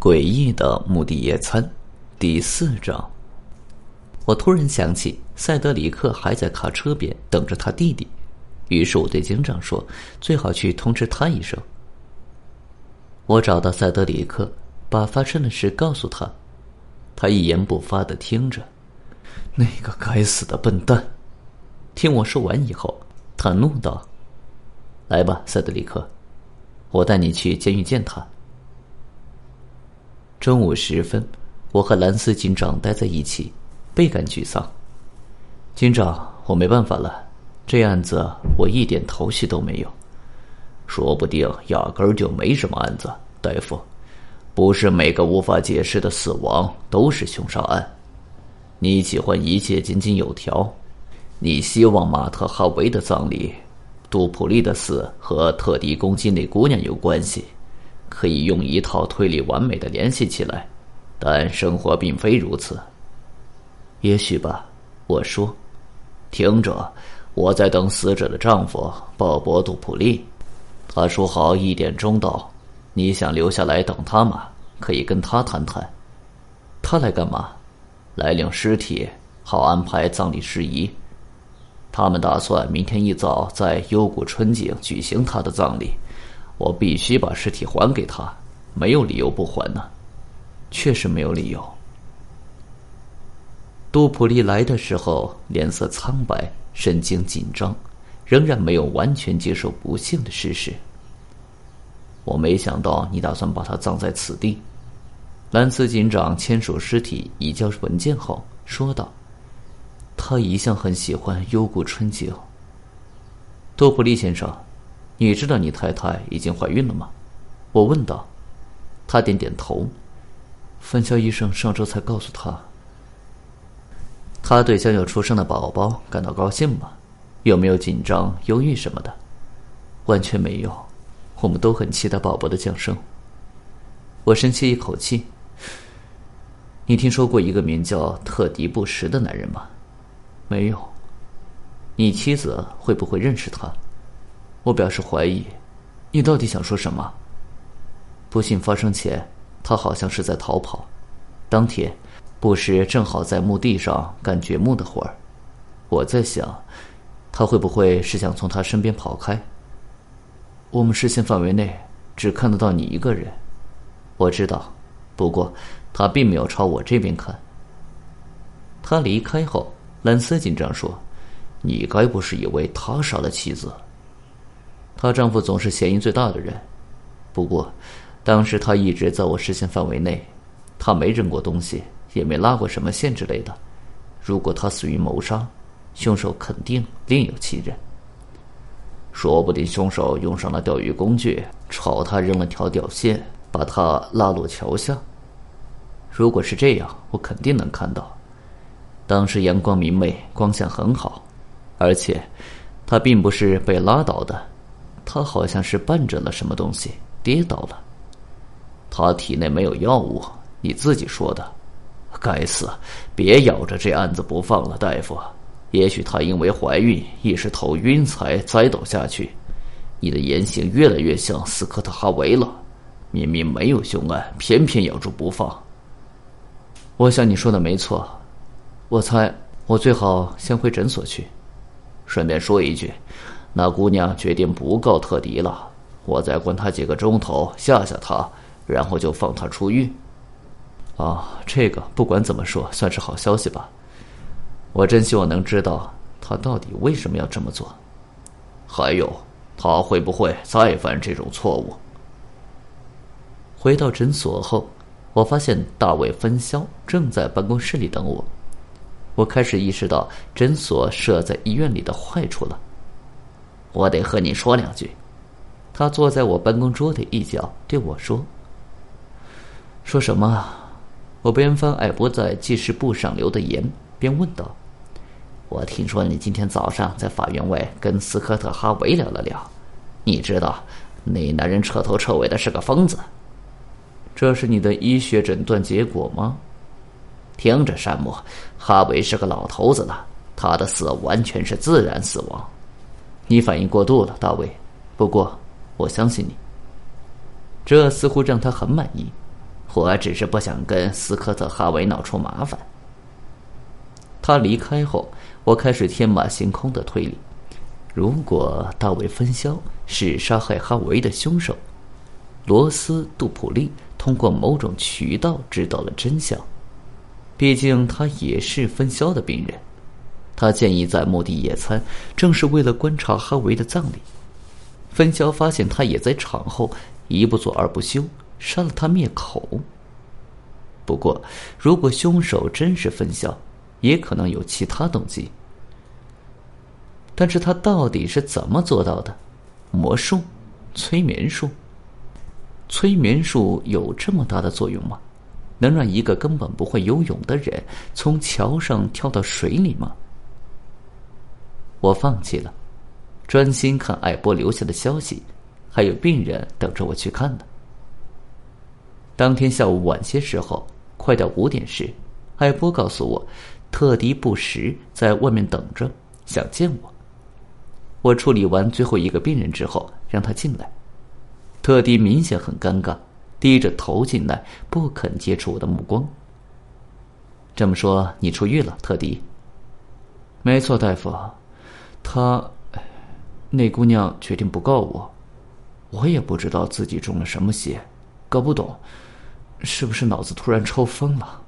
诡异的墓地野餐，第四章。我突然想起塞德里克还在卡车边等着他弟弟，于是我对警长说：“最好去通知他一声。”我找到塞德里克，把发生的事告诉他，他一言不发的听着。那个该死的笨蛋！听我说完以后，他怒道：“来吧，塞德里克，我带你去监狱见他。”中午时分，我和兰斯警长待在一起，倍感沮丧。警长，我没办法了，这案子我一点头绪都没有，说不定压根儿就没什么案子。大夫，不是每个无法解释的死亡都是凶杀案。你喜欢一切井井有条，你希望马特哈维的葬礼、杜普利的死和特迪攻击那姑娘有关系。可以用一套推理完美的联系起来，但生活并非如此。也许吧，我说。听着，我在等死者的丈夫鲍勃·杜普利。他说好一点钟到。你想留下来等他吗？可以跟他谈谈。他来干嘛？来领尸体，好安排葬礼事宜。他们打算明天一早在幽谷春景举行他的葬礼。我必须把尸体还给他，没有理由不还呢。确实没有理由。杜普利来的时候脸色苍白，神经紧张，仍然没有完全接受不幸的事实。我没想到你打算把他葬在此地。兰斯警长签署尸体移交文件后说道：“他一向很喜欢幽谷春景。”杜普利先生。你知道你太太已经怀孕了吗？我问道。他点点头。分校医生上周才告诉他。他对将要出生的宝宝感到高兴吗？有没有紧张、忧郁什么的？完全没有。我们都很期待宝宝的降生。我深吸一口气。你听说过一个名叫特迪布什的男人吗？没有。你妻子会不会认识他？我表示怀疑，你到底想说什么？不幸发生前，他好像是在逃跑。当天，布什正好在墓地上干掘墓的活儿。我在想，他会不会是想从他身边跑开？我们视线范围内只看得到你一个人。我知道，不过他并没有朝我这边看。他离开后，兰斯紧张说：“你该不是以为他杀了妻子？”她丈夫总是嫌疑最大的人，不过，当时他一直在我视线范围内，他没扔过东西，也没拉过什么线之类的。如果他死于谋杀，凶手肯定另有其人。说不定凶手用上了钓鱼工具，朝他扔了条钓线，把他拉落桥下。如果是这样，我肯定能看到。当时阳光明媚，光线很好，而且，他并不是被拉倒的。他好像是绊着了什么东西，跌倒了。他体内没有药物，你自己说的。该死，别咬着这案子不放了，大夫。也许她因为怀孕一时头晕才栽倒下去。你的言行越来越像斯科特哈维了，明明没有凶案，偏偏咬住不放。我想你说的没错，我猜我最好先回诊所去。顺便说一句。那姑娘决定不告特迪了，我再关她几个钟头，吓吓她，然后就放她出狱。啊，这个不管怎么说，算是好消息吧。我真希望能知道她到底为什么要这么做。还有，她会不会再犯这种错误？回到诊所后，我发现大卫分销正在办公室里等我。我开始意识到诊所设在医院里的坏处了。我得和你说两句。他坐在我办公桌的一角，对我说：“说什么？”我边翻艾博在记事簿上留的言，边问道：“我听说你今天早上在法院外跟斯科特哈维聊了聊。你知道，那男人彻头彻尾的是个疯子。这是你的医学诊断结果吗？听着，山姆，哈维是个老头子了，他的死完全是自然死亡。”你反应过度了，大卫。不过，我相信你。这似乎让他很满意。我只是不想跟斯科特·哈维闹出麻烦。他离开后，我开始天马行空的推理：如果大卫·芬肖是杀害哈维的凶手，罗斯·杜普利通过某种渠道知道了真相，毕竟他也是芬肖的病人。他建议在墓地野餐，正是为了观察哈维的葬礼。芬肖发现他也在场后，一不做二不休，杀了他灭口。不过，如果凶手真是芬肖，也可能有其他动机。但是他到底是怎么做到的？魔术、催眠术？催眠术有这么大的作用吗？能让一个根本不会游泳的人从桥上跳到水里吗？我放弃了，专心看艾波留下的消息，还有病人等着我去看呢。当天下午晚些时候，快到五点时，艾波告诉我，特迪不时在外面等着，想见我。我处理完最后一个病人之后，让他进来。特迪明显很尴尬，低着头进来，不肯接触我的目光。这么说，你出狱了，特迪？没错，大夫。他，那姑娘决定不告我，我也不知道自己中了什么邪，搞不懂，是不是脑子突然抽风了？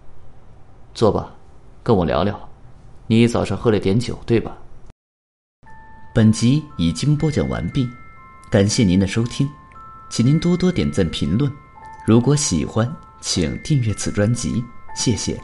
坐吧，跟我聊聊。你早上喝了点酒，对吧？本集已经播讲完毕，感谢您的收听，请您多多点赞评论。如果喜欢，请订阅此专辑，谢谢。